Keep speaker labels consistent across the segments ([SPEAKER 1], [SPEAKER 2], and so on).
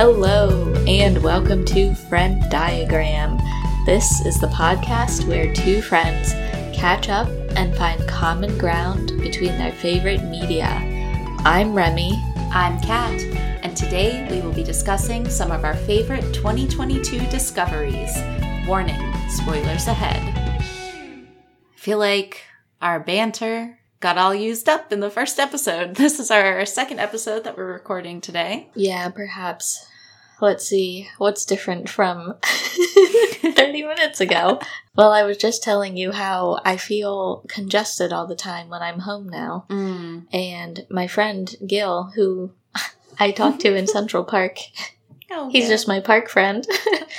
[SPEAKER 1] Hello, and welcome to Friend Diagram. This is the podcast where two friends catch up and find common ground between their favorite media. I'm Remy.
[SPEAKER 2] I'm Kat, and today we will be discussing some of our favorite 2022 discoveries. Warning, spoilers ahead. I feel like our banter got all used up in the first episode. This is our second episode that we're recording today.
[SPEAKER 1] Yeah, perhaps. Let's see, what's different from 30 minutes ago? Well, I was just telling you how I feel congested all the time when I'm home now.
[SPEAKER 2] Mm.
[SPEAKER 1] And my friend Gil, who I talked to in Central Park,
[SPEAKER 2] Oh,
[SPEAKER 1] he's just my park friend.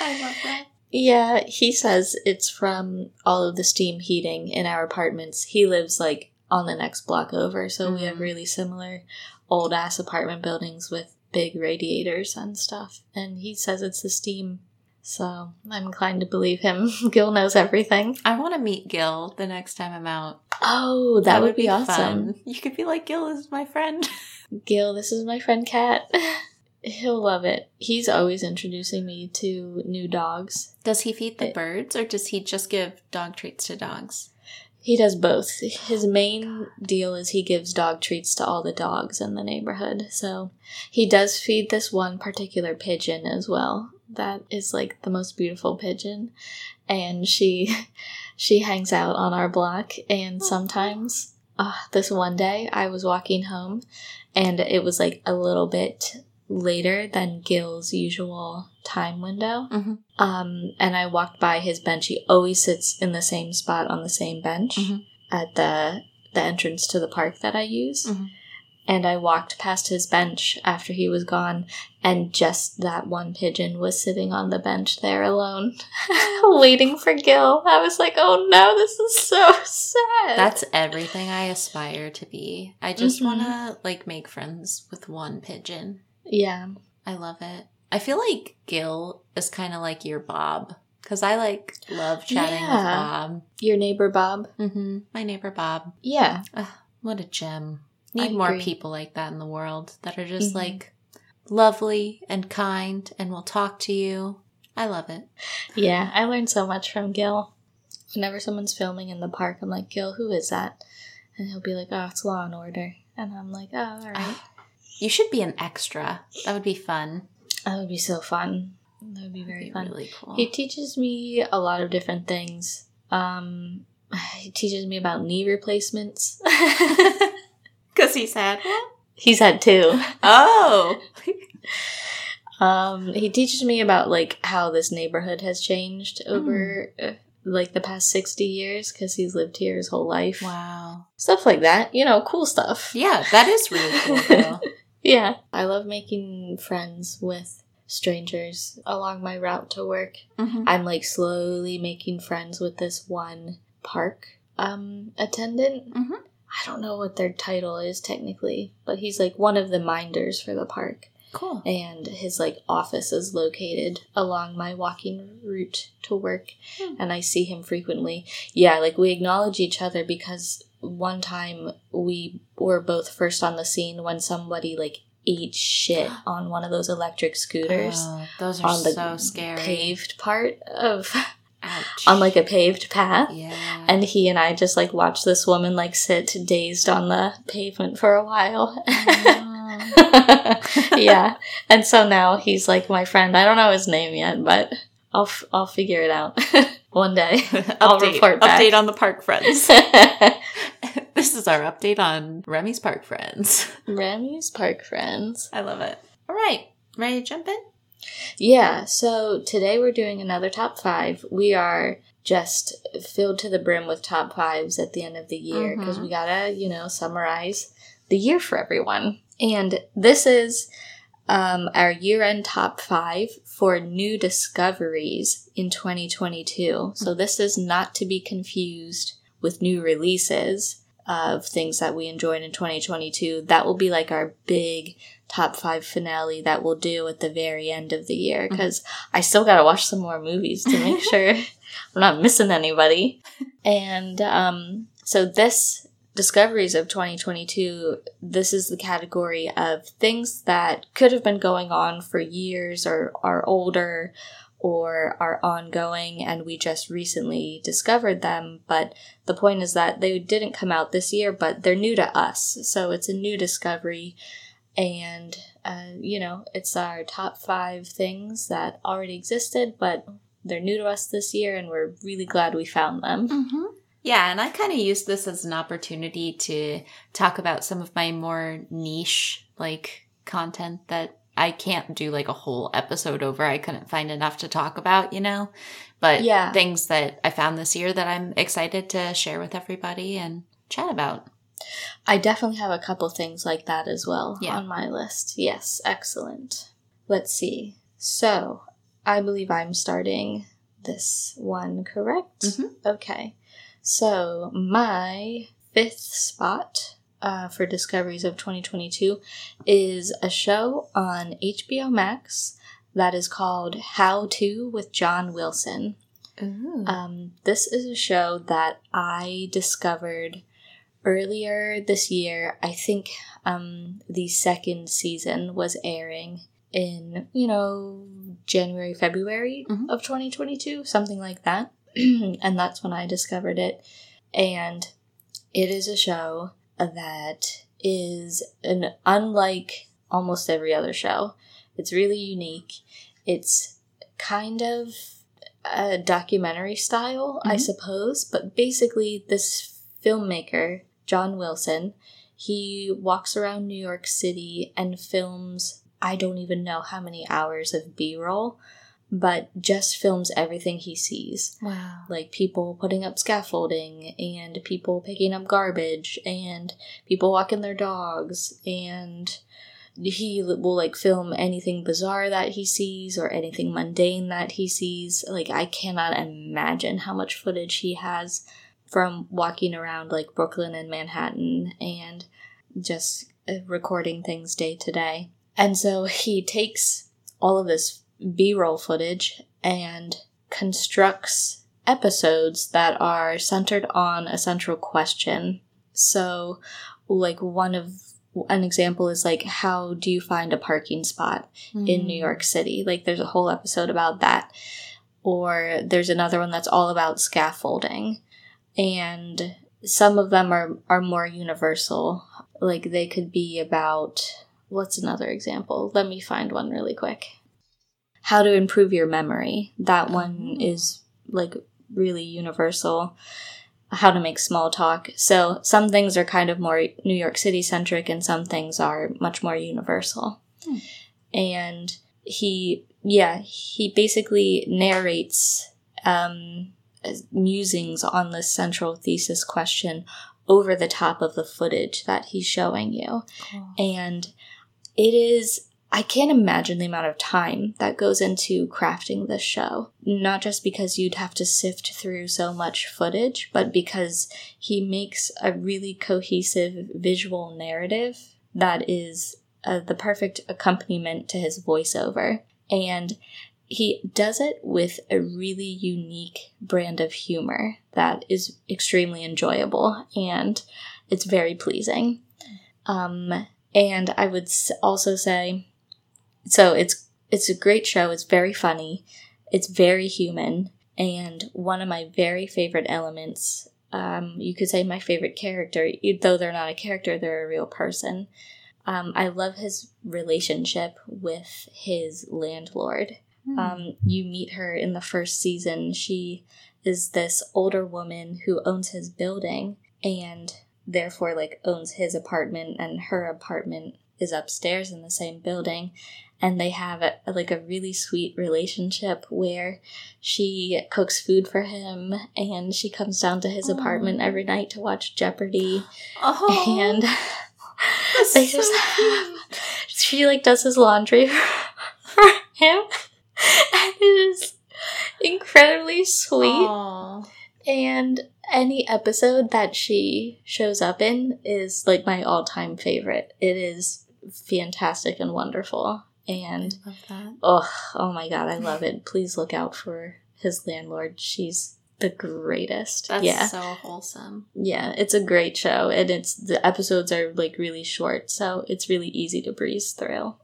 [SPEAKER 2] I love that.
[SPEAKER 1] Yeah, he says it's from all of the steam heating in our apartments. He lives like on the next block over, so we have
[SPEAKER 2] Mhm.
[SPEAKER 1] really similar old ass apartment buildings with big radiators and stuff. And he says it's the steam. So I'm inclined to believe him. Gil knows everything.
[SPEAKER 2] I want to meet Gil the next time I'm out.
[SPEAKER 1] Oh, that, would, be, awesome.
[SPEAKER 2] fun. You could be like, Gil is my friend.
[SPEAKER 1] Gil, this is my friend Kat. He'll love it. He's always introducing me to new dogs.
[SPEAKER 2] Does he feed the
[SPEAKER 1] It-
[SPEAKER 2] birds or does he just give dog treats to dogs?
[SPEAKER 1] He does both. His main deal is he gives dog treats to all the dogs in the neighborhood. So he does feed this one particular pigeon as well. That is like the most beautiful pigeon. And she she hangs out on our block and sometimes uh, this one day I was walking home and it was like a little bit later than Gil's usual time window.
[SPEAKER 2] Mhm.
[SPEAKER 1] Um, and I walked by his bench. He always sits in the same spot on the same bench
[SPEAKER 2] Mhm.
[SPEAKER 1] at the the entrance to the park that I use.
[SPEAKER 2] Mhm.
[SPEAKER 1] And I walked past his bench after he was gone, and just that one pigeon was sitting on the bench there alone, waiting for Gil. I was like, "Oh no, this is so sad."
[SPEAKER 2] That's everything I aspire to be. I just
[SPEAKER 1] Mhm.
[SPEAKER 2] want to like make friends with one pigeon.
[SPEAKER 1] Yeah,
[SPEAKER 2] I love it. I feel like Gil is kind of like your Bob because I like love chatting with Bob.
[SPEAKER 1] your neighbor Bob.
[SPEAKER 2] hmm My neighbor Bob.
[SPEAKER 1] Yeah,
[SPEAKER 2] What a gem.
[SPEAKER 1] I
[SPEAKER 2] Need more
[SPEAKER 1] agree.
[SPEAKER 2] people like that in the world that are just
[SPEAKER 1] Mhm.
[SPEAKER 2] like lovely and kind and will talk to you. I love it.
[SPEAKER 1] yeah. I learned so much from Gil. Whenever someone's filming in the park, I'm like, "Gil, who is that?" And he'll be like, "Oh, it's Law and Order," and I'm like, "Oh, all right."
[SPEAKER 2] You should be an extra. That would be fun.
[SPEAKER 1] That would be so fun. That would be very
[SPEAKER 2] be
[SPEAKER 1] fun.
[SPEAKER 2] really cool.
[SPEAKER 1] He teaches me a lot of different things. Um, he teaches me about knee replacements.
[SPEAKER 2] Because he's had one.
[SPEAKER 1] He's had two.
[SPEAKER 2] Oh.
[SPEAKER 1] Um, he teaches me about like how this neighborhood has changed over uh, like the past sixty years because he's lived here his whole life.
[SPEAKER 2] Wow.
[SPEAKER 1] Stuff like that, you know, cool stuff.
[SPEAKER 2] Yeah, that is really cool though.
[SPEAKER 1] Yeah, I love making friends with strangers along my route to work.
[SPEAKER 2] Mhm.
[SPEAKER 1] I'm like slowly making friends with this one park um attendant.
[SPEAKER 2] Mhm.
[SPEAKER 1] I don't know what their title is technically, but he's like one of the minders for the park
[SPEAKER 2] Cool.
[SPEAKER 1] and his like office is located along my walking route to work
[SPEAKER 2] Hmm.
[SPEAKER 1] and I see him frequently. Yeah, like we acknowledge each other because one time we were both first on the scene when somebody like ate shit on one of those electric scooters
[SPEAKER 2] Oh, those are
[SPEAKER 1] on the
[SPEAKER 2] so scary.
[SPEAKER 1] paved part of
[SPEAKER 2] Ouch.
[SPEAKER 1] on like a paved path.
[SPEAKER 2] yeah.
[SPEAKER 1] And he and I just like watched this woman like sit dazed on the pavement for a while.
[SPEAKER 2] Oh.
[SPEAKER 1] yeah. And so now he's like my friend. I don't know his name yet, but I'll f- I'll figure it out one day. I'll
[SPEAKER 2] Update-
[SPEAKER 1] report back.
[SPEAKER 2] Update on the park friends. this is our update on Remy's park friends.
[SPEAKER 1] Remy's park friends.
[SPEAKER 2] I love it. All right, ready to jump in?
[SPEAKER 1] Yeah, so today we're doing another top five. We are just filled to the brim with top fives at the end of the year because
[SPEAKER 2] Mhm.
[SPEAKER 1] we gotta, you know, summarize the year for everyone. And this is um, our year end top five for new discoveries in 2022. So this is not to be confused with new releases of things that we enjoyed in 2022. That will be like our big top five finale that we'll do at the very end of the year because I still gotta watch some more movies to make sure I'm not missing anybody. And um, so this discoveries of 2022, this is the category of things that could have been going on for years or are older or are ongoing and we just recently discovered them. But the point is that they didn't come out this year, but they're new to us. So it's a new discovery. And, uh, you know, it's our top five things that already existed, but they're new to us this year and we're really glad we found them.
[SPEAKER 2] Mm-hmm. Yeah, and I kind of used this as an opportunity to talk about some of my more niche, like, content that I can't do like a whole episode over. I couldn't find enough to talk about, you know? But
[SPEAKER 1] Yeah.
[SPEAKER 2] things that I found this year that I'm excited to share with everybody and chat about.
[SPEAKER 1] I definitely have a couple things like that as well
[SPEAKER 2] Yeah.
[SPEAKER 1] on my list. Yes, excellent. Let's see. So, I believe I'm starting this one, correct?
[SPEAKER 2] Mhm.
[SPEAKER 1] Okay. So, my fifth spot uh, for Discoveries of 2022 is a show on HBO Max that is called How To with John Wilson. Um, this is a show that I discovered earlier this year. I think um, the second season was airing in, you know, January, February
[SPEAKER 2] Mhm.
[SPEAKER 1] of 2022, something like that. and that's when I discovered it. And it is a show that is an unlike almost every other show. It's really unique. It's kind of a documentary style, I
[SPEAKER 2] Mhm.
[SPEAKER 1] suppose, but basically, this filmmaker, John Wilson, he walks around New York City and films, I don't even know how many hours of B roll, but just films everything he sees.
[SPEAKER 2] Wow.
[SPEAKER 1] like people putting up scaffolding and people picking up garbage and people walking their dogs and he will like film anything bizarre that he sees or anything mundane that he sees. Like i cannot imagine how much footage he has from walking around like brooklyn and manhattan and just uh, recording things day to day. And so he takes all of this b-roll footage and constructs episodes that are centered on a central question. So, like one of an example is like how do you find a parking spot in New hmm. York City? Like there's a whole episode about that. Or there's another one that's all about scaffolding. And some of them are are more universal. Like they could be about what's another example? Let me find one really quick. How to improve your memory. That one is like really universal. How to make small talk. So some things are kind of more New York City centric and some things are much more universal.
[SPEAKER 2] Hmm.
[SPEAKER 1] And he, yeah, he basically narrates um, musings on this central thesis question over the top of the footage that he's showing you.
[SPEAKER 2] Cool.
[SPEAKER 1] And it is, I can't imagine the amount of time that goes into crafting this show. Not just because you'd have to sift through so much footage, but because he makes a really cohesive visual narrative that is uh, the perfect accompaniment to his voiceover. And he does it with a really unique brand of humor that is extremely enjoyable and it's very pleasing. Um, and I would also say, so it's it's a great show. It's very funny. It's very human, and one of my very favorite elements. Um, you could say my favorite character, though they're not a character; they're a real person. Um, I love his relationship with his landlord.
[SPEAKER 2] Hmm.
[SPEAKER 1] Um, you meet her in the first season. She is this older woman who owns his building and therefore like owns his apartment and her apartment is upstairs in the same building and they have a, like a really sweet relationship where she cooks food for him and she comes down to his
[SPEAKER 2] Aw.
[SPEAKER 1] apartment every night to watch Jeopardy.
[SPEAKER 2] Oh,
[SPEAKER 1] and they
[SPEAKER 2] so
[SPEAKER 1] just have she like does his laundry for him and it is incredibly sweet. And any episode that she shows up in is like my all-time favorite. It is fantastic and wonderful and
[SPEAKER 2] I love that.
[SPEAKER 1] oh oh my god i love it please look out for his landlord she's the greatest.
[SPEAKER 2] That's
[SPEAKER 1] yeah.
[SPEAKER 2] so wholesome.
[SPEAKER 1] Yeah, it's a great show and it's the episodes are like really short, so it's really easy to breeze through.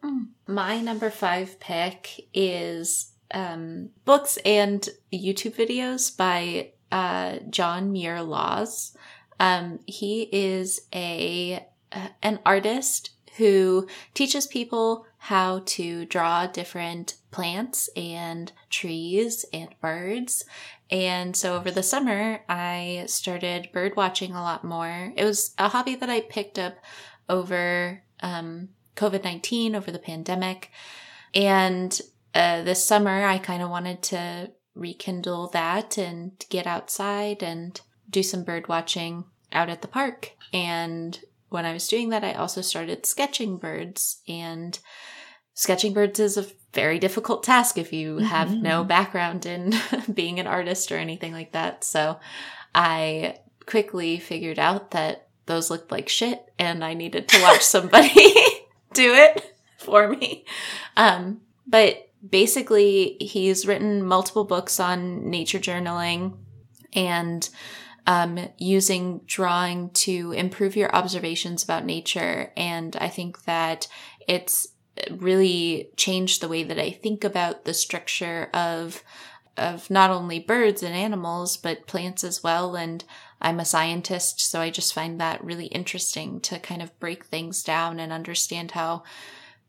[SPEAKER 2] My number five pick is um, books and YouTube videos by uh, John Muir Laws. Um, he is a uh, an artist who teaches people how to draw different plants and trees and birds. And so over the summer, I started bird watching a lot more. It was a hobby that I picked up over um, COVID 19, over the pandemic. And uh, this summer, I kind of wanted to rekindle that and get outside and do some bird watching out at the park. And when I was doing that, I also started sketching birds. And sketching birds is a very difficult task if you have no background in being an artist or anything like that. So I quickly figured out that those looked like shit and I needed to watch somebody do it for me. Um, but basically, he's written multiple books on nature journaling and um, using drawing to improve your observations about nature. And I think that it's really changed the way that I think about the structure of of not only birds and animals but plants as well. And I'm a scientist so I just find that really interesting to kind of break things down and understand how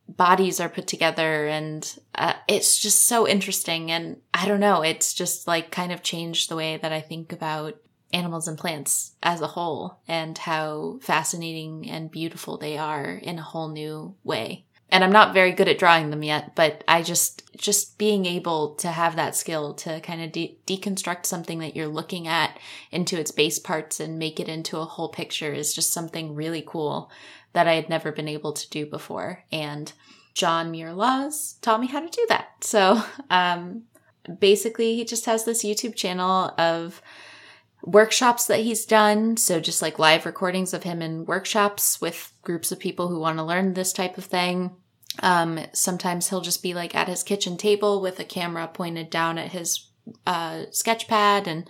[SPEAKER 2] bodies are put together. And uh, it's just so interesting. And I don't know it's just like kind of changed the way that I think about animals and plants as a whole and how fascinating and beautiful they are in a whole new way and I'm not very good at drawing them yet, but I just just being able to have that skill to kind of de- deconstruct something that you're looking at into its base parts and make it into a whole picture is just something really cool that I had never been able to do before. And John Muir Laws taught me how to do that. So, um, basically, he just has this YouTube channel of workshops that he's done. So just like live recordings of him in workshops with groups of people who want to learn this type of thing. Um, sometimes he'll just be like at his kitchen table with a camera pointed down at his uh, sketch pad. And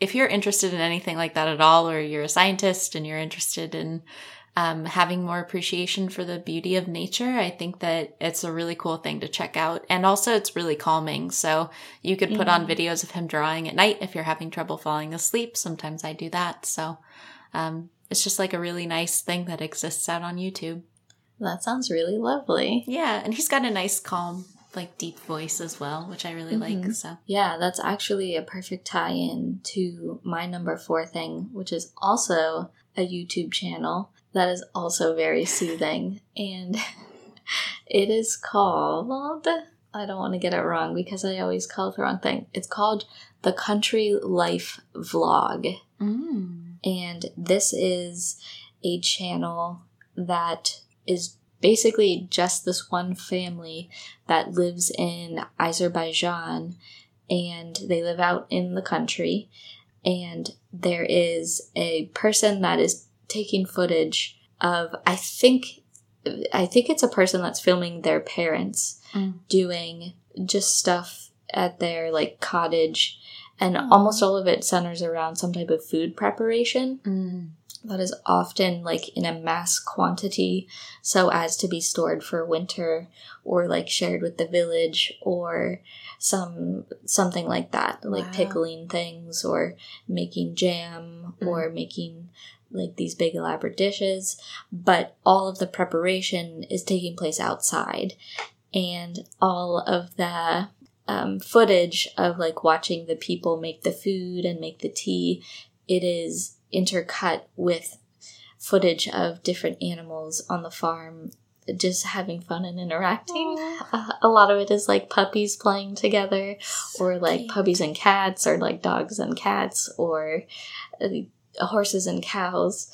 [SPEAKER 2] if you're interested in anything like that at all, or you're a scientist and you're interested in um, having more appreciation for the beauty of nature, I think that it's a really cool thing to check out. And also, it's really calming. So you could put on videos of him drawing at night if you're having trouble falling asleep. Sometimes I do that. So um, it's just like a really nice thing that exists out on YouTube.
[SPEAKER 1] That sounds really lovely.
[SPEAKER 2] Yeah. And he's got a nice, calm, like deep voice as well, which I really like.
[SPEAKER 1] Mhm.
[SPEAKER 2] So
[SPEAKER 1] Yeah, that's actually a perfect tie in to my number four thing, which is also a YouTube channel that is also very soothing. And it is called, I don't want to get it wrong because I always call it the wrong thing. It's called the Country Life Vlog.
[SPEAKER 2] mm.
[SPEAKER 1] And this is a channel that is basically just this one family that lives in Azerbaijan and they live out in the country. And there is a person that is taking footage of, I think, I think it's a person that's filming their parents
[SPEAKER 2] Mm.
[SPEAKER 1] doing just stuff at their like cottage. And
[SPEAKER 2] Aw.
[SPEAKER 1] almost all of it centers around some type of food preparation
[SPEAKER 2] Mm.
[SPEAKER 1] That is often like in a mass quantity so as to be stored for winter or like shared with the village or some something like that like
[SPEAKER 2] Wow.
[SPEAKER 1] pickling things or making jam or making like these big elaborate dishes but all of the preparation is taking place outside and all of the um, footage of like watching the people make the food and make the tea it is intercut with footage of different animals on the farm just having fun and interacting. Uh, a lot of it is like puppies playing together or like puppies and cats or like dogs and cats or uh, horses and cows.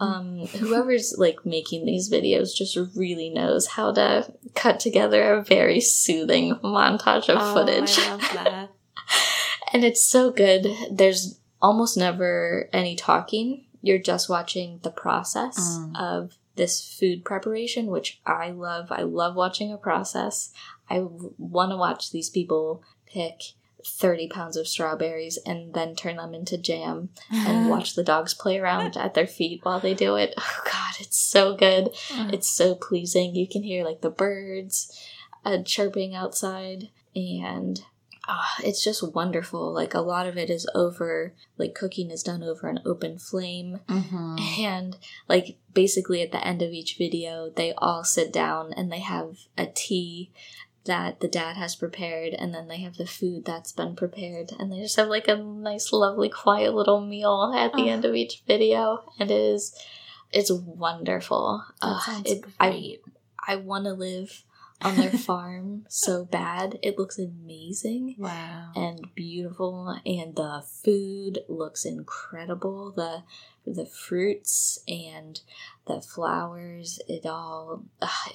[SPEAKER 1] Um, whoever's like making these videos just really knows how to cut together a very soothing montage of
[SPEAKER 2] Oh,
[SPEAKER 1] footage.
[SPEAKER 2] I love that.
[SPEAKER 1] and it's so good. There's almost never any talking. You're just watching the process
[SPEAKER 2] Mm.
[SPEAKER 1] of this food preparation, which I love. I love watching a process. I want to watch these people pick 30 pounds of strawberries and then turn them into jam and watch the dogs play around at their feet while they do it. Oh god, it's so good. It's so pleasing. You can hear like the birds uh, chirping outside and ah, it's just wonderful. Like a lot of it is over like cooking is done over an open flame
[SPEAKER 2] Mhm.
[SPEAKER 1] and like basically at the end of each video they all sit down and they have a tea that the dad has prepared and then they have the food that's been prepared and they just have like a nice lovely quiet little meal at the
[SPEAKER 2] Oh.
[SPEAKER 1] end of each video and it is it's wonderful Uh, it- I,
[SPEAKER 2] great.
[SPEAKER 1] I want to live on their farm so bad it looks amazing
[SPEAKER 2] wow.
[SPEAKER 1] and beautiful and the food looks incredible the the fruits and the flowers it all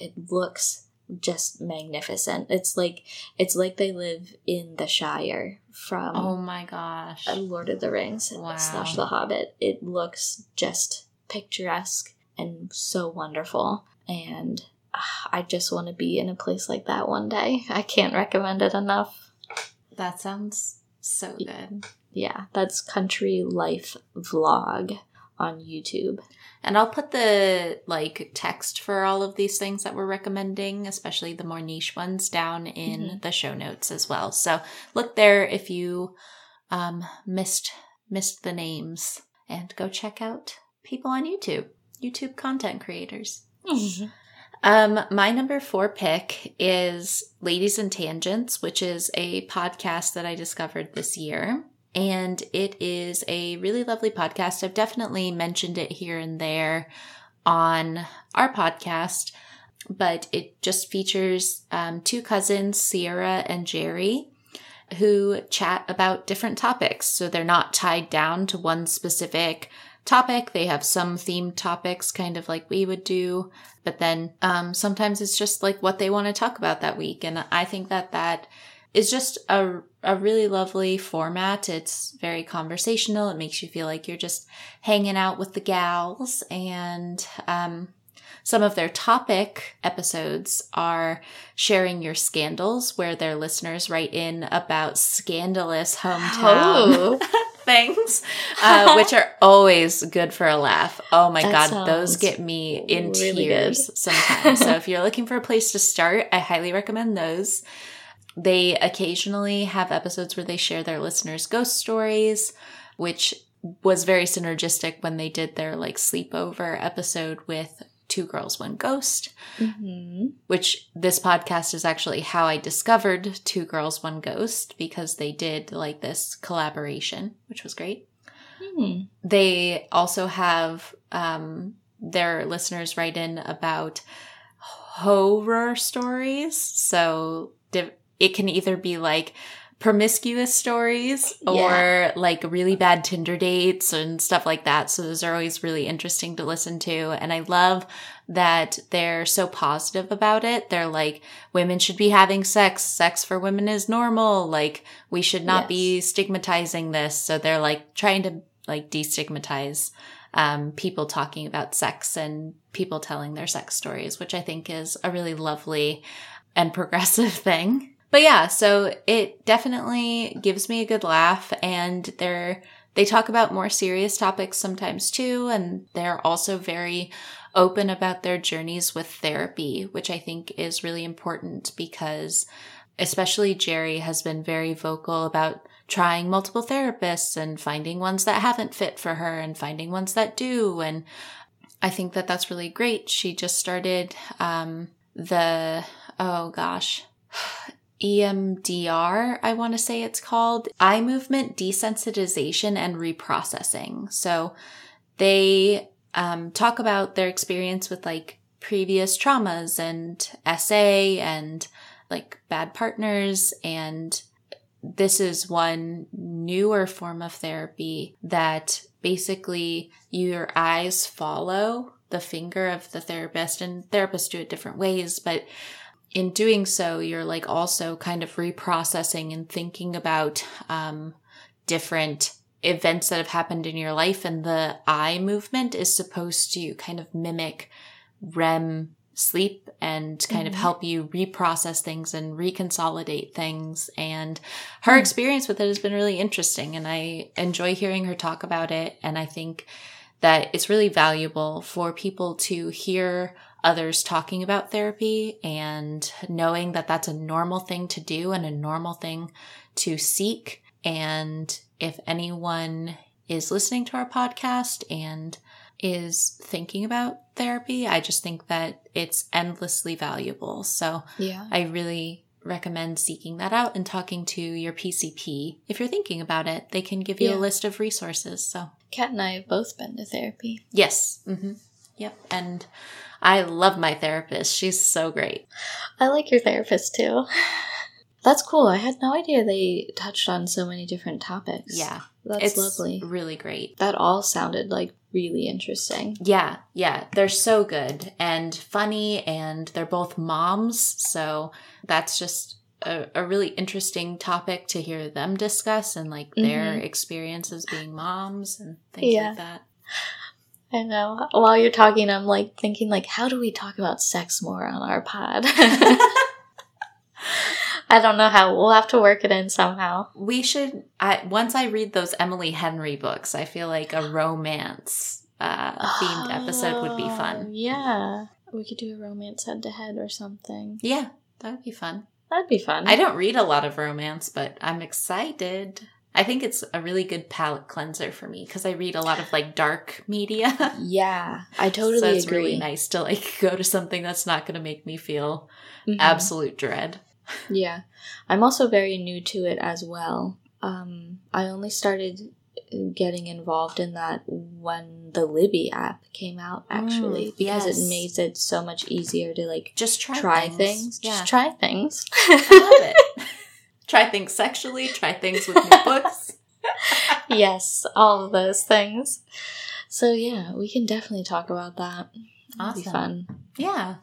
[SPEAKER 1] it looks just magnificent it's like it's like they live in the shire from
[SPEAKER 2] Oh my gosh.
[SPEAKER 1] uh, lord of the rings
[SPEAKER 2] Wow.
[SPEAKER 1] slash the hobbit it looks just picturesque and so wonderful and i just want to be in a place like that one day i can't recommend it enough
[SPEAKER 2] That sounds so good.
[SPEAKER 1] yeah, that's Country Life Vlog on YouTube.
[SPEAKER 2] And I'll put the like text for all of these things that we're recommending, especially the more niche ones, down in
[SPEAKER 1] Mhm.
[SPEAKER 2] the show notes as well. So look there if you um, missed missed the names, and go check out people on YouTube, YouTube content creators. Um, my number four pick is Ladies and Tangents, which is a podcast that I discovered this year. And it is a really lovely podcast. I've definitely mentioned it here and there on our podcast, but it just features um, two cousins, Sierra and Jerry, who chat about different topics. So they're not tied down to one specific topic. They have some themed topics, kind of like we would do, but then um, sometimes it's just like what they want to talk about that week. And I think that that is just a, a really lovely format. It's very conversational. It makes you feel like you're just hanging out with the gals. And um, some of their topic episodes are sharing your scandals, where their listeners write in about scandalous hometown things, uh, which are always good for a laugh. Oh my
[SPEAKER 1] That
[SPEAKER 2] god, those get me in
[SPEAKER 1] really
[SPEAKER 2] tears sometimes. so if you're looking for a place to start, I highly recommend those. They occasionally have episodes where they share their listeners' ghost stories, which was very synergistic when they did their like sleepover episode with Two Girls, One Ghost
[SPEAKER 1] hmm
[SPEAKER 2] which this podcast is actually how I discovered Two Girls, One Ghost because they did like this collaboration, which was great.
[SPEAKER 1] Hmm.
[SPEAKER 2] They also have um, their listeners write in about horror stories. So it can either be like promiscuous stories or
[SPEAKER 1] Yeah.
[SPEAKER 2] like really bad Tinder dates and stuff like that. So those are always really interesting to listen to. And I love that they're so positive about it. They're like, women should be having sex. Sex for women is normal. Like, we should not be stigmatizing this. So they're like trying to like destigmatize um, people talking about sex and people telling their sex stories, which I think is a really lovely and progressive thing. But yeah, so it definitely gives me a good laugh and they're they talk about more serious topics sometimes too and they're also very open about their journeys with therapy, which I think is really important because especially Jerry has been very vocal about trying multiple therapists and finding ones that haven't fit for her and finding ones that do and I think that that's really great. She just started um the oh gosh EMDR, I want to say it's called eye movement desensitization and reprocessing. So they um, talk about their experience with like previous traumas and SA and like bad partners. And this is one newer form of therapy that basically your eyes follow the finger of the therapist, and therapists do it different ways, but in doing so, you're like also kind of reprocessing and thinking about um, different events that have happened in your life. And the eye movement is supposed to kind of mimic REM sleep and kind of
[SPEAKER 1] Mhm.
[SPEAKER 2] help you reprocess things and reconsolidate things. And her
[SPEAKER 1] Mm.
[SPEAKER 2] experience with it has been really interesting. And I enjoy hearing her talk about it. And I think that it's really valuable for people to hear others talking about therapy and knowing that that's a normal thing to do and a normal thing to seek. And if anyone is listening to our podcast and is thinking about therapy, I just think that it's endlessly valuable. So
[SPEAKER 1] Yeah.
[SPEAKER 2] I really recommend seeking that out and talking to your PCP. If you're thinking about it, they can give you
[SPEAKER 1] Yeah.
[SPEAKER 2] a list of resources. So,
[SPEAKER 1] Kat and I have both been to therapy.
[SPEAKER 2] yes. Mm-hmm. Yep. And I love my therapist. She's so great.
[SPEAKER 1] I like your therapist too. That's cool. I had no idea they touched on so many different topics.
[SPEAKER 2] Yeah.
[SPEAKER 1] That's
[SPEAKER 2] it's
[SPEAKER 1] lovely.
[SPEAKER 2] really great.
[SPEAKER 1] That all sounded like really interesting.
[SPEAKER 2] Yeah, yeah, they're so good and funny, and they're both moms. So that's just a, a really interesting topic to hear them discuss and like their
[SPEAKER 1] Mhm.
[SPEAKER 2] experiences being moms and things
[SPEAKER 1] Yeah.
[SPEAKER 2] like that.
[SPEAKER 1] I know. While you're talking, I'm like thinking like, how do we talk about sex more on our pod? I don't know how. We'll have to work it in somehow.
[SPEAKER 2] we should. I once I read those Emily Henry books, I feel like a romance uh, themed episode would be
[SPEAKER 1] Oh,
[SPEAKER 2] fun.
[SPEAKER 1] Yeah. We could do a romance head to head or something.
[SPEAKER 2] Yeah, that would be fun.
[SPEAKER 1] That'd be fun.
[SPEAKER 2] I don't read a lot of romance, but I'm excited. I think it's a really good palate cleanser for me because I read a lot of like dark media.
[SPEAKER 1] Yeah, I totally
[SPEAKER 2] so it's
[SPEAKER 1] agree.
[SPEAKER 2] really nice to like go to something that's not going to make me feel
[SPEAKER 1] Mhm.
[SPEAKER 2] absolute dread.
[SPEAKER 1] Yeah. I'm also very new to it as well. Um, I only started getting involved in that when the Libby app came out, actually,
[SPEAKER 2] Mm,
[SPEAKER 1] because
[SPEAKER 2] yes.
[SPEAKER 1] it made it so much easier to like
[SPEAKER 2] Just try,
[SPEAKER 1] try
[SPEAKER 2] things.
[SPEAKER 1] things.
[SPEAKER 2] Yeah,
[SPEAKER 1] Just try things.
[SPEAKER 2] I love it. Try things sexually. Try things with new books.
[SPEAKER 1] yes, all of those things. So yeah, we can definitely talk about that. That'd be
[SPEAKER 2] Awesome.
[SPEAKER 1] fun.
[SPEAKER 2] Yeah,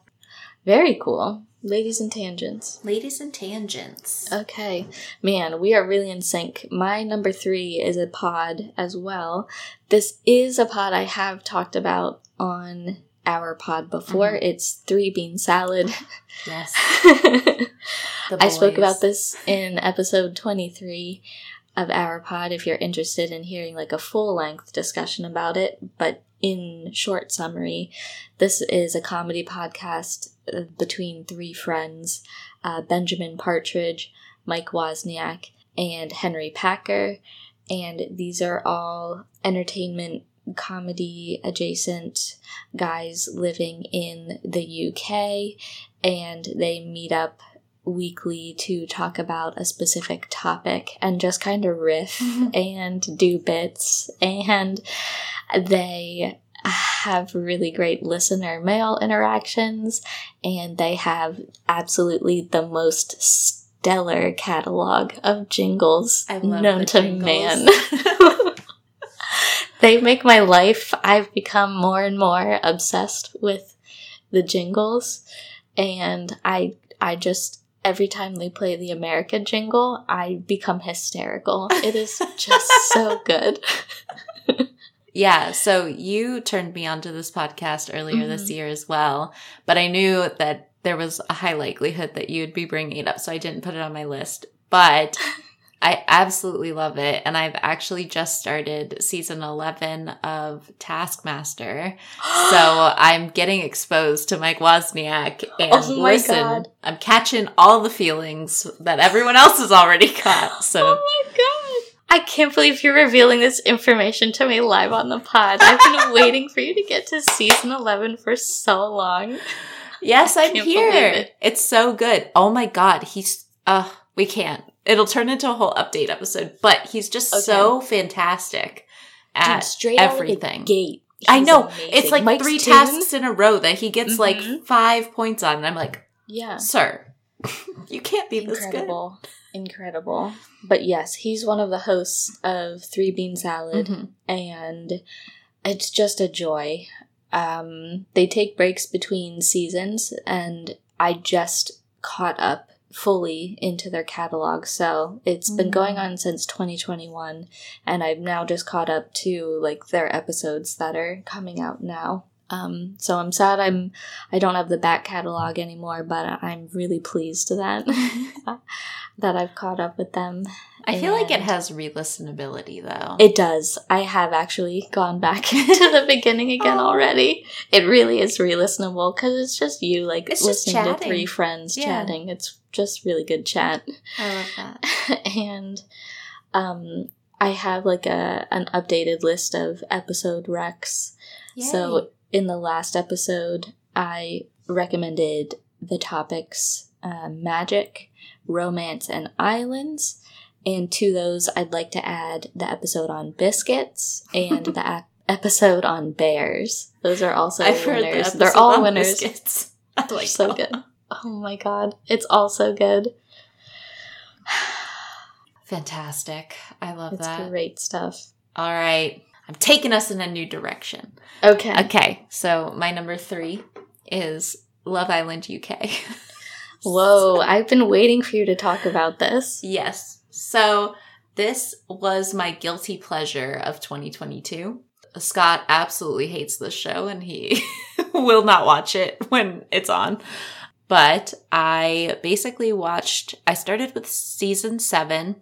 [SPEAKER 1] Very cool. Ladies and tangents.
[SPEAKER 2] ladies and tangents.
[SPEAKER 1] Okay. Man, we are really in sync. My number three is a pod as well. This is a pod I have talked about on our pod before.
[SPEAKER 2] Mhm.
[SPEAKER 1] It's three bean salad.
[SPEAKER 2] yes,
[SPEAKER 1] I spoke about this in episode 23 of our pod if you're interested in hearing like a full length discussion about it. But in short summary, this is a comedy podcast uh, between three friends uh, Benjamin Partridge, Mike Wozniak, and Henry Packer. And these are all entertainment comedy adjacent guys living in the UK and they meet up weekly to talk about a specific topic and just kind of riff and do bits. And they have really great listener mail interactions and they have absolutely the most stellar catalog of jingles known to
[SPEAKER 2] jingles.
[SPEAKER 1] man. They make my life. I've become more and more obsessed with the jingles. And i i just every time they play the american jingle i become hysterical it is just so good
[SPEAKER 2] Yeah, so you turned me onto this podcast earlier this
[SPEAKER 1] Mhm.
[SPEAKER 2] year as well, but I knew that there was a high likelihood that you would be bringing it up, so I didn't put it on my list. But I absolutely love it, and I've actually just started season 11 of Taskmaster. So I'm getting exposed to Mike Wozniak and
[SPEAKER 1] Oh
[SPEAKER 2] listen,
[SPEAKER 1] God.
[SPEAKER 2] I'm catching all the feelings that everyone else has already caught. So
[SPEAKER 1] oh my god i can't believe you're revealing this information to me live on the pod i've been waiting for you to get to season 11 for so long
[SPEAKER 2] Yes,
[SPEAKER 1] I
[SPEAKER 2] I'm here.
[SPEAKER 1] it.
[SPEAKER 2] It's so good. Oh my god, he's uh we can't. It'll turn into a whole update episode, but he's just
[SPEAKER 1] Okay.
[SPEAKER 2] so fantastic at
[SPEAKER 1] Dude, straight out of the
[SPEAKER 2] everything.
[SPEAKER 1] gate
[SPEAKER 2] I know.
[SPEAKER 1] amazing.
[SPEAKER 2] It's like
[SPEAKER 1] Mike's
[SPEAKER 2] three
[SPEAKER 1] tune?
[SPEAKER 2] tasks in a row that he gets like
[SPEAKER 1] Mhm.
[SPEAKER 2] 5 points on and I'm like,
[SPEAKER 1] yeah
[SPEAKER 2] "Sir, you can't be this good."
[SPEAKER 1] incredible incredible but yes he's one of the hosts of three bean salad
[SPEAKER 2] Mhm.
[SPEAKER 1] and it's just a joy um they take breaks between seasons and i just caught up fully into their catalog so it's been
[SPEAKER 2] Mhm.
[SPEAKER 1] going on since 2021 and i've now just caught up to like their episodes that are coming out now Um, so I'm sad I'm I don't have the back catalog anymore, but I'm really pleased that that I've caught up with them.
[SPEAKER 2] I feel like it has re-listenability though.
[SPEAKER 1] It does. I have actually gone back to the beginning again
[SPEAKER 2] Oh.
[SPEAKER 1] already. It really is re-listenable because it's just you like
[SPEAKER 2] It's just
[SPEAKER 1] listening to three friends
[SPEAKER 2] Yeah.
[SPEAKER 1] chatting. It's just really good chat.
[SPEAKER 2] I love that.
[SPEAKER 1] and um I have like a an updated list of episode recs. So in the last episode, I recommended the topics uh, magic, romance, and islands. And to those, I'd like to add the episode on biscuits and the ap- episode on bears. Those are also
[SPEAKER 2] I've heard the
[SPEAKER 1] winners. They're all
[SPEAKER 2] on
[SPEAKER 1] winners.
[SPEAKER 2] biscuits. I like
[SPEAKER 1] so
[SPEAKER 2] them.
[SPEAKER 1] good. Oh my god, it's all so good.
[SPEAKER 2] Fantastic. I love
[SPEAKER 1] It's
[SPEAKER 2] that.
[SPEAKER 1] great stuff.
[SPEAKER 2] All right. I'm taking us in a new direction.
[SPEAKER 1] Okay.
[SPEAKER 2] Okay. So my number three is Love Island UK.
[SPEAKER 1] Whoa, I've been waiting for you to talk about this.
[SPEAKER 2] Yes. So this was my guilty pleasure of 2022. Scott absolutely hates this show and he will not watch it when it's on. But I basically watched, I started with season seven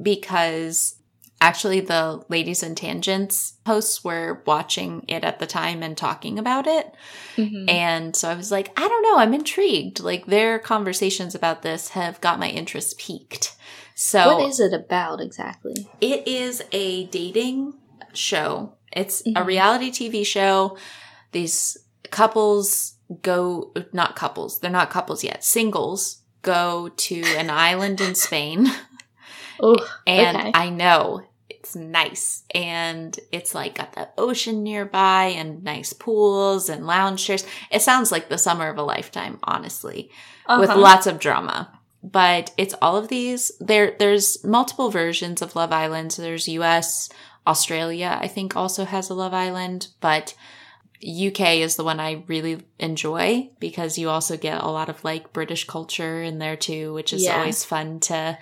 [SPEAKER 2] because actually the Ladies and Tangents hosts were watching it at the time and talking about it.
[SPEAKER 1] Mhm.
[SPEAKER 2] And so I was like, I don't know, I'm intrigued. Like their conversations about this have got my interest peaked. So
[SPEAKER 1] what is it about exactly?
[SPEAKER 2] it is a dating show. It's a
[SPEAKER 1] Mhm.
[SPEAKER 2] reality TV show. These couples go, not couples, they're not couples yet, singles go to an island in Spain.
[SPEAKER 1] Oh,
[SPEAKER 2] And
[SPEAKER 1] Okay.
[SPEAKER 2] I know it's nice. And it's like got the ocean nearby and nice pools and lounge chairs. It sounds like the summer of a lifetime, honestly, with
[SPEAKER 1] Uh-huh.
[SPEAKER 2] lots of drama. But it's all of these. There, there's multiple versions of Love Island. So there's US, Australia, I think also has a Love Island, but UK is the one I really enjoy because you also get a lot of like British culture in there too, which is
[SPEAKER 1] Yeah.
[SPEAKER 2] always fun to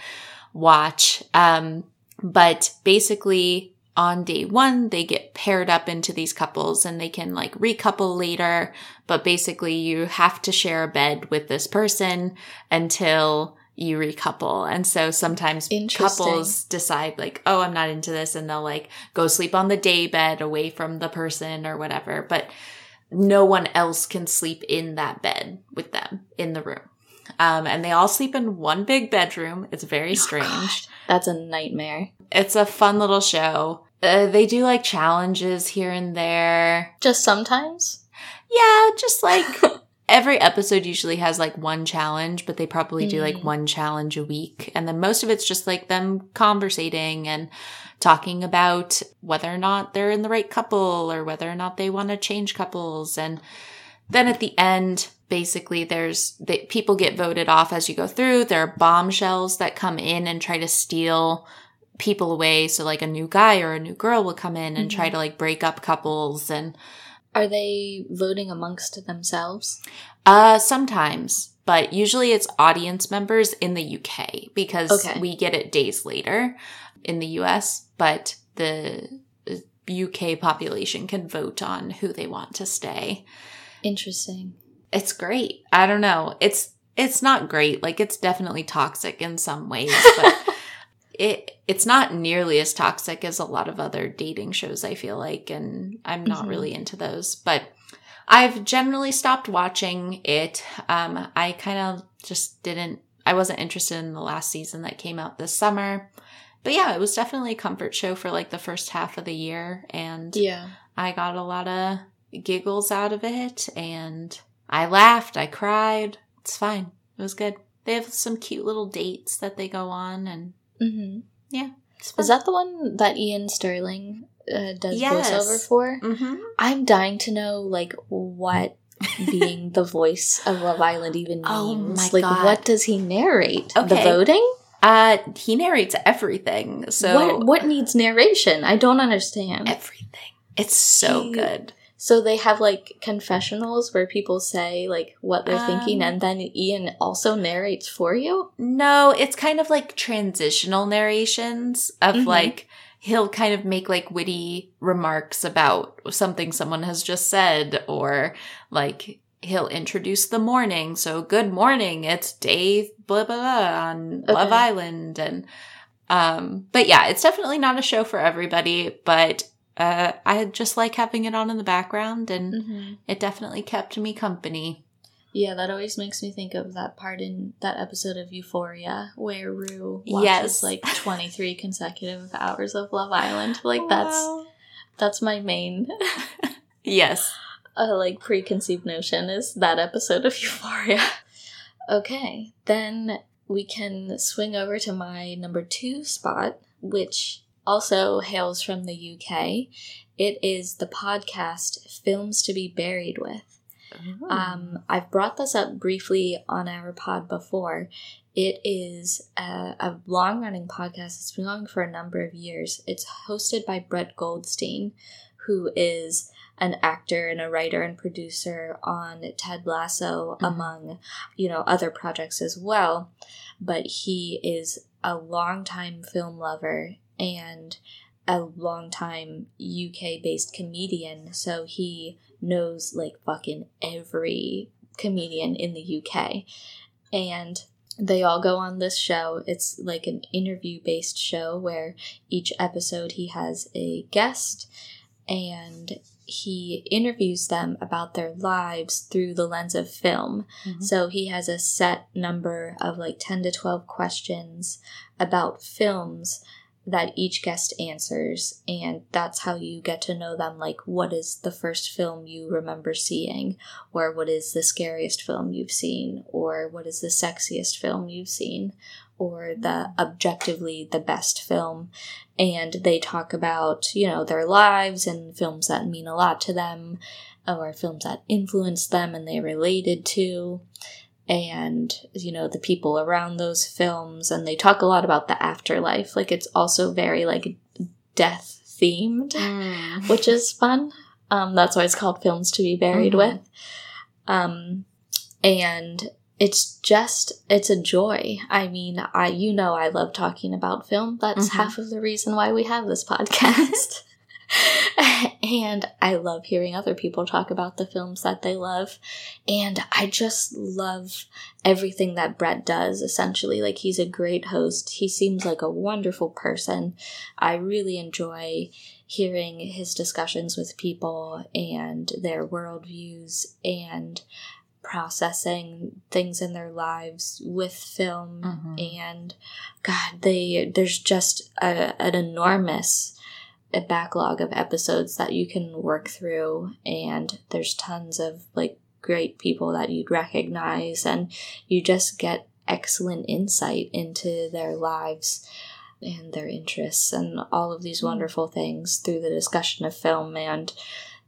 [SPEAKER 2] watch. Um, but basically on day one, they get paired up into these couples and they can like recouple later. But basically you have to share a bed with this person until you recouple. And so sometimes couples decide like, oh, I'm not into this. And they'll like go sleep on the day bed away from the person or whatever. But no one else can sleep in that bed with them in the room. Um, and they all sleep in one big bedroom. It's very strange.
[SPEAKER 1] Oh, that's a nightmare.
[SPEAKER 2] It's a fun little show. Uh, they do like challenges here and there.
[SPEAKER 1] Just sometimes.
[SPEAKER 2] Yeah, just like every episode usually has like one challenge, but they probably do like
[SPEAKER 1] Mm.
[SPEAKER 2] one challenge a week. And then most of it's just like them conversating and talking about whether or not they're in the right couple or whether or not they want to change couples. And then at the end, basically there's they, people get voted off as you go through. There are bombshells that come in and try to steal people away. So like a new guy or a new girl will come in and try
[SPEAKER 1] Mhm.
[SPEAKER 2] to like break up couples and
[SPEAKER 1] Are they voting amongst themselves?
[SPEAKER 2] Uh, sometimes, but usually it's audience members in the UK because
[SPEAKER 1] Okay.
[SPEAKER 2] we get it days later in the US, but the UK population can vote on who they want to stay.
[SPEAKER 1] Interesting.
[SPEAKER 2] It's great. I don't know. It's it's not great. Like it's definitely toxic in some ways, but it it's not nearly as toxic as a lot of other dating shows I feel like and I'm not
[SPEAKER 1] Mhm.
[SPEAKER 2] really into those. But I've generally stopped watching it. Um I kind of just didn't I wasn't interested in the last season that came out this summer. But yeah, it was definitely a comfort show for like the first half of the year and
[SPEAKER 1] yeah.
[SPEAKER 2] I got a lot of giggles out of it and I laughed, I cried. It's fine. It was good. They have some cute little dates that they go on and
[SPEAKER 1] hmm
[SPEAKER 2] it's fun.
[SPEAKER 1] Is that the one that Iain Stirling uh, does
[SPEAKER 2] Yes.
[SPEAKER 1] voiceover for?
[SPEAKER 2] mm-hmm.
[SPEAKER 1] I'm dying to know like what being the voice of Love Island even means.
[SPEAKER 2] Oh my
[SPEAKER 1] like
[SPEAKER 2] God.
[SPEAKER 1] what does he narrate? The voting?
[SPEAKER 2] Uh he narrates everything. So
[SPEAKER 1] what what needs narration? I don't understand.
[SPEAKER 2] everything. It's so
[SPEAKER 1] He-
[SPEAKER 2] good.
[SPEAKER 1] So they have like confessionals where people say like what they're thinking,
[SPEAKER 2] Um,
[SPEAKER 1] and then Iain also narrates for you.
[SPEAKER 2] No, it's kind of like transitional narrations of
[SPEAKER 1] Mhm.
[SPEAKER 2] like he'll kind of make like witty remarks about something someone has just said or like he'll introduce the morning. So good morning. It's day blah blah blah on okay. Love Island and um but yeah, it's definitely not a show for everybody, but uh I just like having it on in the background and mm-hmm. it definitely kept me company.
[SPEAKER 1] Yeah, that always makes me think of that part in that episode of Euphoria where Rue watches
[SPEAKER 2] yes.
[SPEAKER 1] like 23 consecutive hours of Love Island. Like that's that's my main
[SPEAKER 2] Yes.
[SPEAKER 1] Uh, like preconceived notion is that episode of Euphoria. okay, then we can swing over to my number 2 spot, which also hails from the UK. It is the podcast Films to be Buried with. Oh. Um, I've brought this up briefly on our pod before. It is a, a long running podcast. It's been going for a number of years. It's hosted by Brett Goldstein, who is an actor and a writer and producer on Ted Lasso, mm-hmm. among you know other projects as well. But he is a longtime film lover and a longtime UK based comedian. So he knows like fucking every comedian in the UK. And they all go on this show. It's like an interview based show where each episode he has a guest and he interviews them about their lives through the lens of film. Mm-hmm. So he has a set number of like 10 to 12 questions about films that each guest answers and that's how you get to know them like what is the first film you remember seeing or what is the scariest film you've seen or what is the sexiest film you've seen or the objectively the best film. And they talk about you know their lives and films that mean a lot to them or films that influenced them and they related to and you know the people around those films and they talk a lot about the afterlife like it's also very like death themed mm. which is fun um, that's why it's called films to be buried mm-hmm. with um, and it's just it's a joy i mean i you know i love talking about film that's mm-hmm. half of the reason why we have this podcast and I love hearing other people talk about the films that they love. And I just love everything that Brett does, essentially. Like, he's a great host. He seems like a wonderful person. I really enjoy hearing his discussions with people and their worldviews and processing things in their lives with film mm-hmm. and god they there's just a, an enormous a backlog of episodes that you can work through and there's tons of like great people that you'd recognize and you just get excellent insight into their lives and their interests and all of these wonderful things through the discussion of film and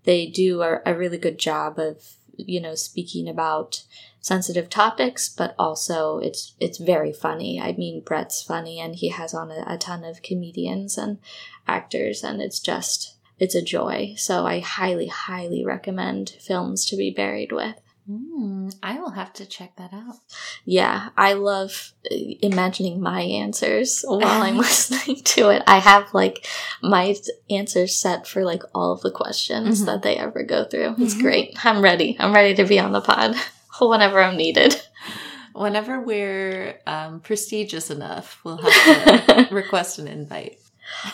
[SPEAKER 1] they do a, a really good job of you know speaking about sensitive topics but also it's it's very funny. I mean brett's funny and he has on a, a ton of comedians and actors and it's just it's a joy. So i highly highly recommend films to be buried with
[SPEAKER 2] Mm, I will have to check that out.
[SPEAKER 1] Yeah, I love uh, imagining my answers while I'm listening to it. I have like my answers set for like all of the questions mm-hmm. that they ever go through. It's mm-hmm. great. I'm ready. I'm ready to be on the pod whenever I'm needed.
[SPEAKER 2] Whenever we're um, prestigious enough, we'll have to request an invite.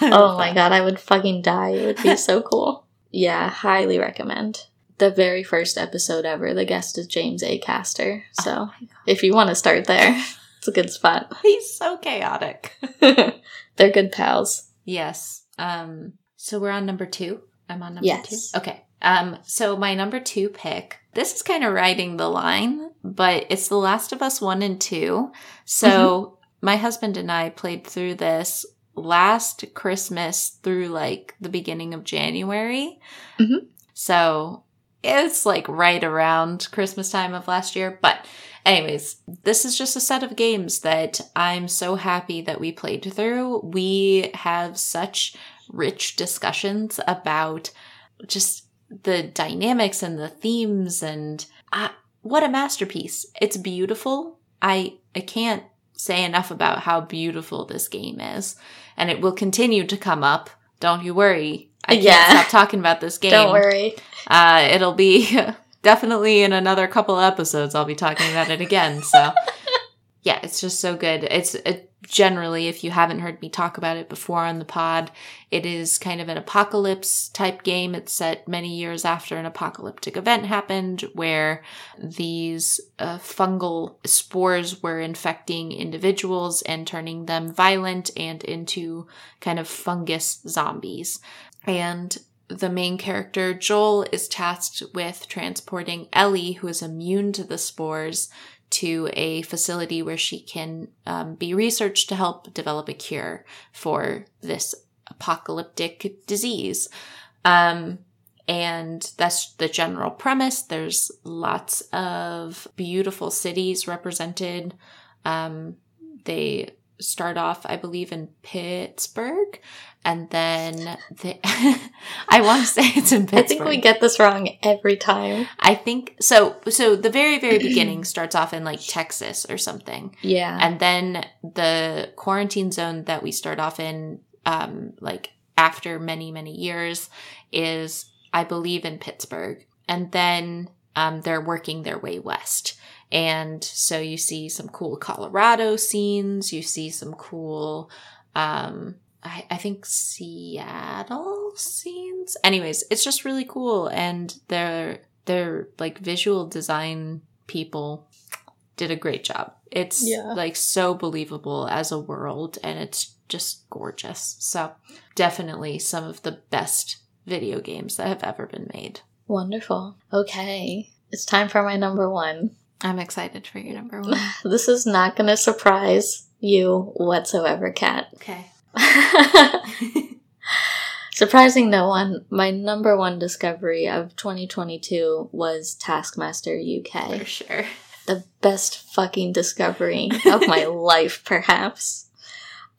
[SPEAKER 1] oh my god, I would fucking die. It would be so cool. Yeah, highly recommend the very first episode ever, the guest is James Acaster. So oh if you want to start there, it's a good spot.
[SPEAKER 2] He's so chaotic.
[SPEAKER 1] They're good pals.
[SPEAKER 2] Yes. Um, so we're on number two. I'm on number
[SPEAKER 1] yes.
[SPEAKER 2] two. Okay. Um, so my number two pick, this is kind of riding the line, but it's The Last of Us 1 and 2. So mm-hmm. my husband and I played through this last Christmas through like the beginning of January. Mm-hmm. So it's like right around Christmas time of last year. But, anyways, this is just a set of games that I'm so happy that we played through. We have such rich discussions about just the dynamics and the themes and uh, what a masterpiece. It's beautiful. I I can't say enough about how beautiful this game is. And it will continue to come up don't you worry. I can't
[SPEAKER 1] Yeah.
[SPEAKER 2] stop talking about this game.
[SPEAKER 1] Don't worry.
[SPEAKER 2] Uh, it'll be definitely in another couple episodes. I'll be talking about it again. So, yeah, it's just so good. It's it, generally, if you haven't heard me talk about it before on the pod, it is kind of an apocalypse type game. It's set many years after an apocalyptic event happened where these uh, fungal spores were infecting individuals and turning them violent and into kind of fungus zombies. And the main character, Joel, is tasked with transporting Ellie, who is immune to the spores, to a facility where she can um, be researched to help develop a cure for this apocalyptic disease. Um, and that's the general premise. There's lots of beautiful cities represented. Um, they start off, I believe, in Pittsburgh, and then they, I want to say it's in Pittsburgh.
[SPEAKER 1] I think we get this wrong every time.
[SPEAKER 2] I think so. So the very, very beginning starts off in like Texas or something,
[SPEAKER 1] Yeah.
[SPEAKER 2] and then the quarantine zone that we start off in, um, like after many, many years, is I believe in Pittsburgh, and then um, they're working their way west. And so you see some cool Colorado scenes. You see some cool, um, I, I think Seattle scenes. Anyways, it's just really cool, and they're they're like visual design people did a great job. It's
[SPEAKER 1] Yeah.
[SPEAKER 2] like so believable as a world, and it's just gorgeous. So definitely some of the best video games that have ever been made.
[SPEAKER 1] Wonderful. Okay. It's time for my number one.
[SPEAKER 2] I'm excited for your number one.
[SPEAKER 1] This is not going to surprise you whatsoever, Kat.
[SPEAKER 2] Okay.
[SPEAKER 1] Surprising no one, my number one discovery of 2022 was Taskmaster UK.
[SPEAKER 2] For sure.
[SPEAKER 1] the best fucking discovery of my life, perhaps.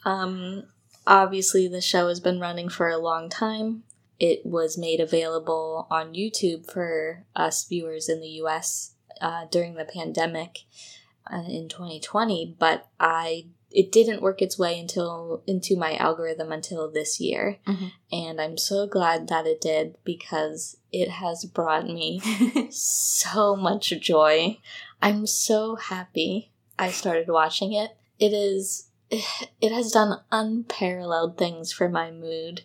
[SPEAKER 1] Um, obviously, the show has been running for a long time. It was made available on YouTube for us viewers in the US uh, during the pandemic uh, in 2020, but I it didn't work its way until into my algorithm until this year,
[SPEAKER 2] Mhm.
[SPEAKER 1] and I'm so glad that it did because it has brought me so much joy. I'm so happy I started watching it. It is it has done unparalleled things for my mood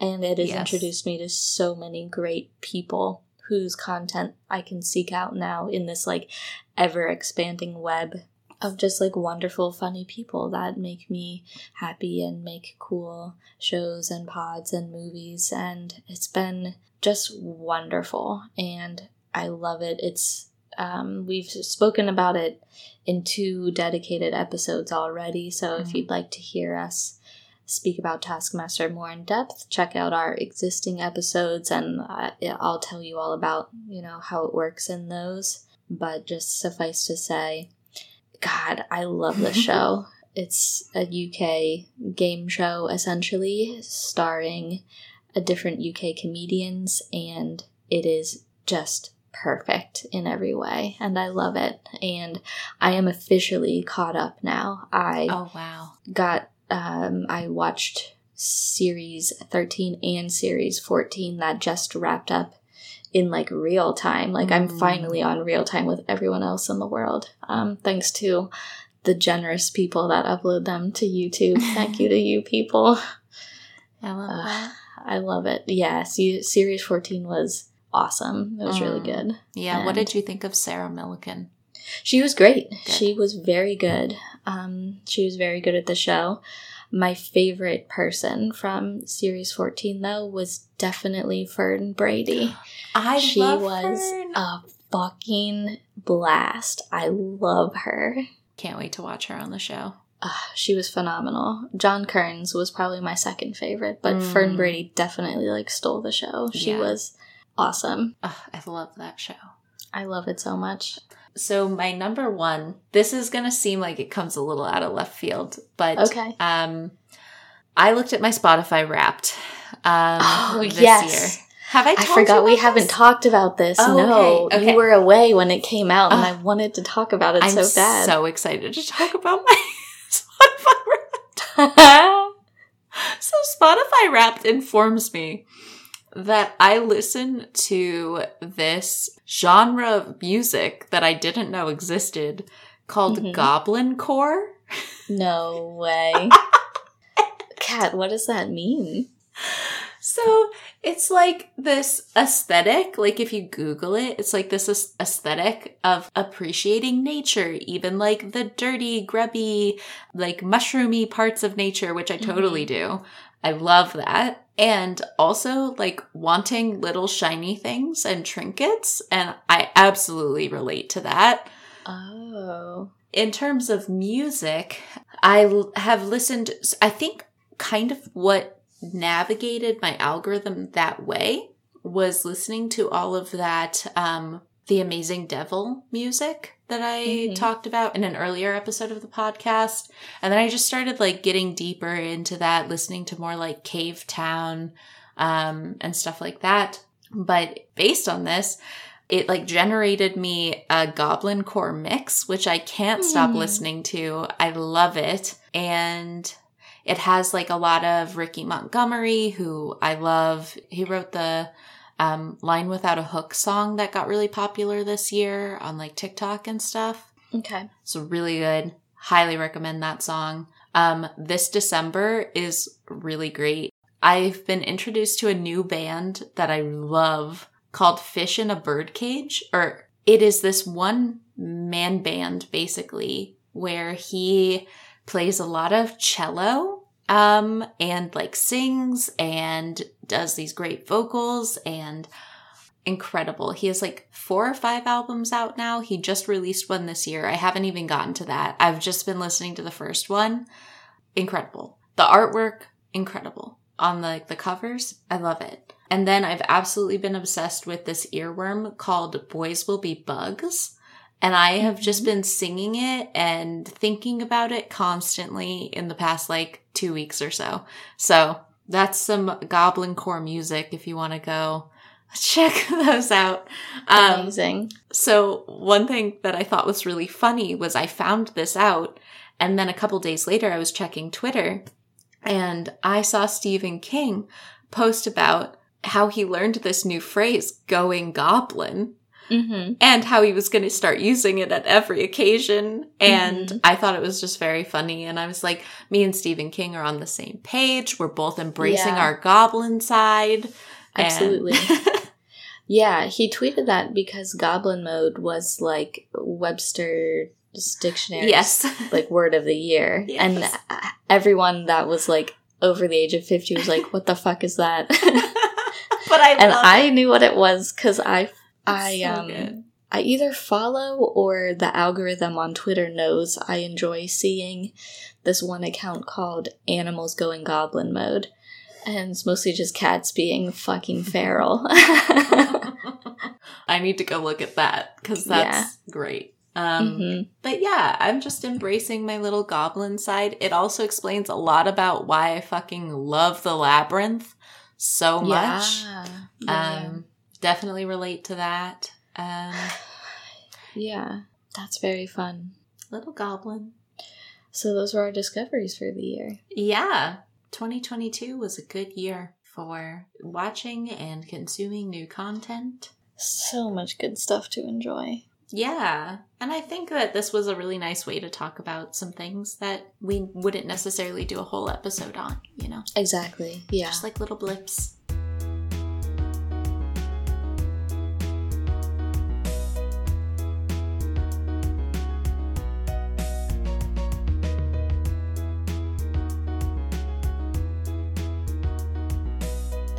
[SPEAKER 1] and it has
[SPEAKER 2] Yes.
[SPEAKER 1] introduced me to so many great people whose content I can seek out now in this like ever expanding web of just like wonderful funny people that make me happy and make cool shows and pods and movies and it's been just wonderful and I love it. It's um, we've spoken about it in two dedicated episodes already. So if
[SPEAKER 2] Mhm.
[SPEAKER 1] you'd like to hear us speak about Taskmaster more in depth, check out our existing episodes, and uh, I'll tell you all about you know how it works in those. But just suffice to say, God, I love this show. It's a UK game show essentially, starring a different UK comedians, and it is just perfect in every way, and I love it. And I am officially caught up now. I
[SPEAKER 2] oh wow.
[SPEAKER 1] got um I watched series 13 and series 14 that just wrapped up in like real time. Like I'm
[SPEAKER 2] Mm.
[SPEAKER 1] finally on real time with everyone else in the world. Um thanks to the generous people that upload them to YouTube. Thank you to you people.
[SPEAKER 2] I love
[SPEAKER 1] Ugh.
[SPEAKER 2] that.
[SPEAKER 1] I love it. Yeah, se- series 14 was awesome. It was really
[SPEAKER 2] Mm.
[SPEAKER 1] good.
[SPEAKER 2] Yeah. What did you think of Sarah Millican?
[SPEAKER 1] She was great.
[SPEAKER 2] Good.
[SPEAKER 1] She was very good. Um, she was very good at the show. My favorite person from series 14, though, was definitely Fern Brady.
[SPEAKER 2] I
[SPEAKER 1] she was
[SPEAKER 2] Fern.
[SPEAKER 1] a fucking blast. I love her.
[SPEAKER 2] Can't wait to watch her on the show.
[SPEAKER 1] Uh, she was phenomenal. John Kearns was probably my second favorite, but
[SPEAKER 2] Mm.
[SPEAKER 1] Fern Brady definitely like stole the show. She
[SPEAKER 2] Yeah.
[SPEAKER 1] was awesome.
[SPEAKER 2] Ugh, I love that show.
[SPEAKER 1] I love it so much.
[SPEAKER 2] So my number one, this is gonna seem like it comes a little out of left field, but
[SPEAKER 1] Okay.
[SPEAKER 2] um, I looked at my Spotify Wrapped um,
[SPEAKER 1] Oh,
[SPEAKER 2] this
[SPEAKER 1] yes.
[SPEAKER 2] year. Have I?
[SPEAKER 1] I forgot we
[SPEAKER 2] about
[SPEAKER 1] haven't talked about this.
[SPEAKER 2] Oh,
[SPEAKER 1] no,
[SPEAKER 2] okay, okay.
[SPEAKER 1] you were away when it came out, and
[SPEAKER 2] Ugh.
[SPEAKER 1] I wanted to talk about it
[SPEAKER 2] I'm
[SPEAKER 1] so bad.
[SPEAKER 2] so excited to talk about my Spotify Wrapped. So Spotify Wrapped informs me that I listen to this genre of music that I didn't know existed called
[SPEAKER 1] Mhm.
[SPEAKER 2] Goblin Core.
[SPEAKER 1] No way. Kat, what does that mean?
[SPEAKER 2] So it's like this aesthetic, like if you Google it, it's like this aesthetic of appreciating nature, even like the dirty, grubby, like mushroomy parts of nature, which I totally do. I love that. And also like wanting little shiny things and trinkets. And I absolutely relate to that.
[SPEAKER 1] Oh.
[SPEAKER 2] In terms of music, I l- have listened, I think kind of what navigated my algorithm that way was listening to all of that, um, the Amazing Devil music that I
[SPEAKER 1] Mhm.
[SPEAKER 2] talked about in an earlier episode of the podcast. And then I just started like getting deeper into that, listening to more like Cavetown, um, and stuff like that. But based on this, it like generated me a goblin core mix which i can't stop
[SPEAKER 1] Hmm.
[SPEAKER 2] listening to i love it and it has like a lot of ricky montgomery who i love he wrote the um, line without a hook song that got really popular this year on like tiktok and stuff
[SPEAKER 1] Okay.
[SPEAKER 2] so really good. Highly recommend that song. Um, this December is really great. I've been introduced to a new band that I love called Fish in a Birdcage, or it is this one man band basically where he plays a lot of cello um and like sings and does these great vocals and incredible. He has like four or five albums out now. He just released one this year. I haven't even gotten to that. I've just been listening to the first one. Incredible. The artwork, incredible. On the the covers, I love it. And then I've absolutely been obsessed with this earworm called Boys Will Be Bugs. And I have just been singing it and thinking about it constantly in the past like two weeks or so. So that's some Goblin Core music if you want to go check those out. Um,
[SPEAKER 1] Amazing.
[SPEAKER 2] so one thing that I thought was really funny was I found this out, and then a couple days later I was checking Twitter, and I saw Stephen King post about how he learned this new phrase, "going goblin."
[SPEAKER 1] Mm-hmm.
[SPEAKER 2] and how he was going to start using it at every occasion. And
[SPEAKER 1] Mhm.
[SPEAKER 2] I thought it was just very funny. And I was like, me and Stephen King are on the same page. We're both embracing
[SPEAKER 1] Yeah.
[SPEAKER 2] our goblin side.
[SPEAKER 1] Absolutely. Yeah, he tweeted that because Goblin Mode was like Webster's dictionary.
[SPEAKER 2] yes.
[SPEAKER 1] Like word of the year.
[SPEAKER 2] Yes.
[SPEAKER 1] And everyone that was like over the age of 50 was like, what the fuck is that?
[SPEAKER 2] but I
[SPEAKER 1] and I
[SPEAKER 2] it.
[SPEAKER 1] knew what it was because I, I,
[SPEAKER 2] so
[SPEAKER 1] um,
[SPEAKER 2] good.
[SPEAKER 1] I either follow or the algorithm on Twitter knows I enjoy seeing this one account called Animals Going Goblin Mode. And it's mostly just cats being fucking feral.
[SPEAKER 2] I need to go look at that because that's great. Um,
[SPEAKER 1] Mhm.
[SPEAKER 2] But yeah, I'm just embracing my little goblin side. It also explains a lot about why I fucking love the labyrinth so much.
[SPEAKER 1] Yeah. Yeah.
[SPEAKER 2] Um, definitely relate to that. Um,
[SPEAKER 1] yeah, that's very fun.
[SPEAKER 2] little goblin.
[SPEAKER 1] So those were our discoveries for the year.
[SPEAKER 2] Yeah, 2022 was a good year for watching and consuming new content.
[SPEAKER 1] So much good stuff to enjoy.
[SPEAKER 2] Yeah, and I think that this was a really nice way to talk about some things that we wouldn't necessarily do a whole episode on, you know?
[SPEAKER 1] Exactly. Yeah.
[SPEAKER 2] Just like little blips.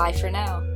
[SPEAKER 1] Bye for now.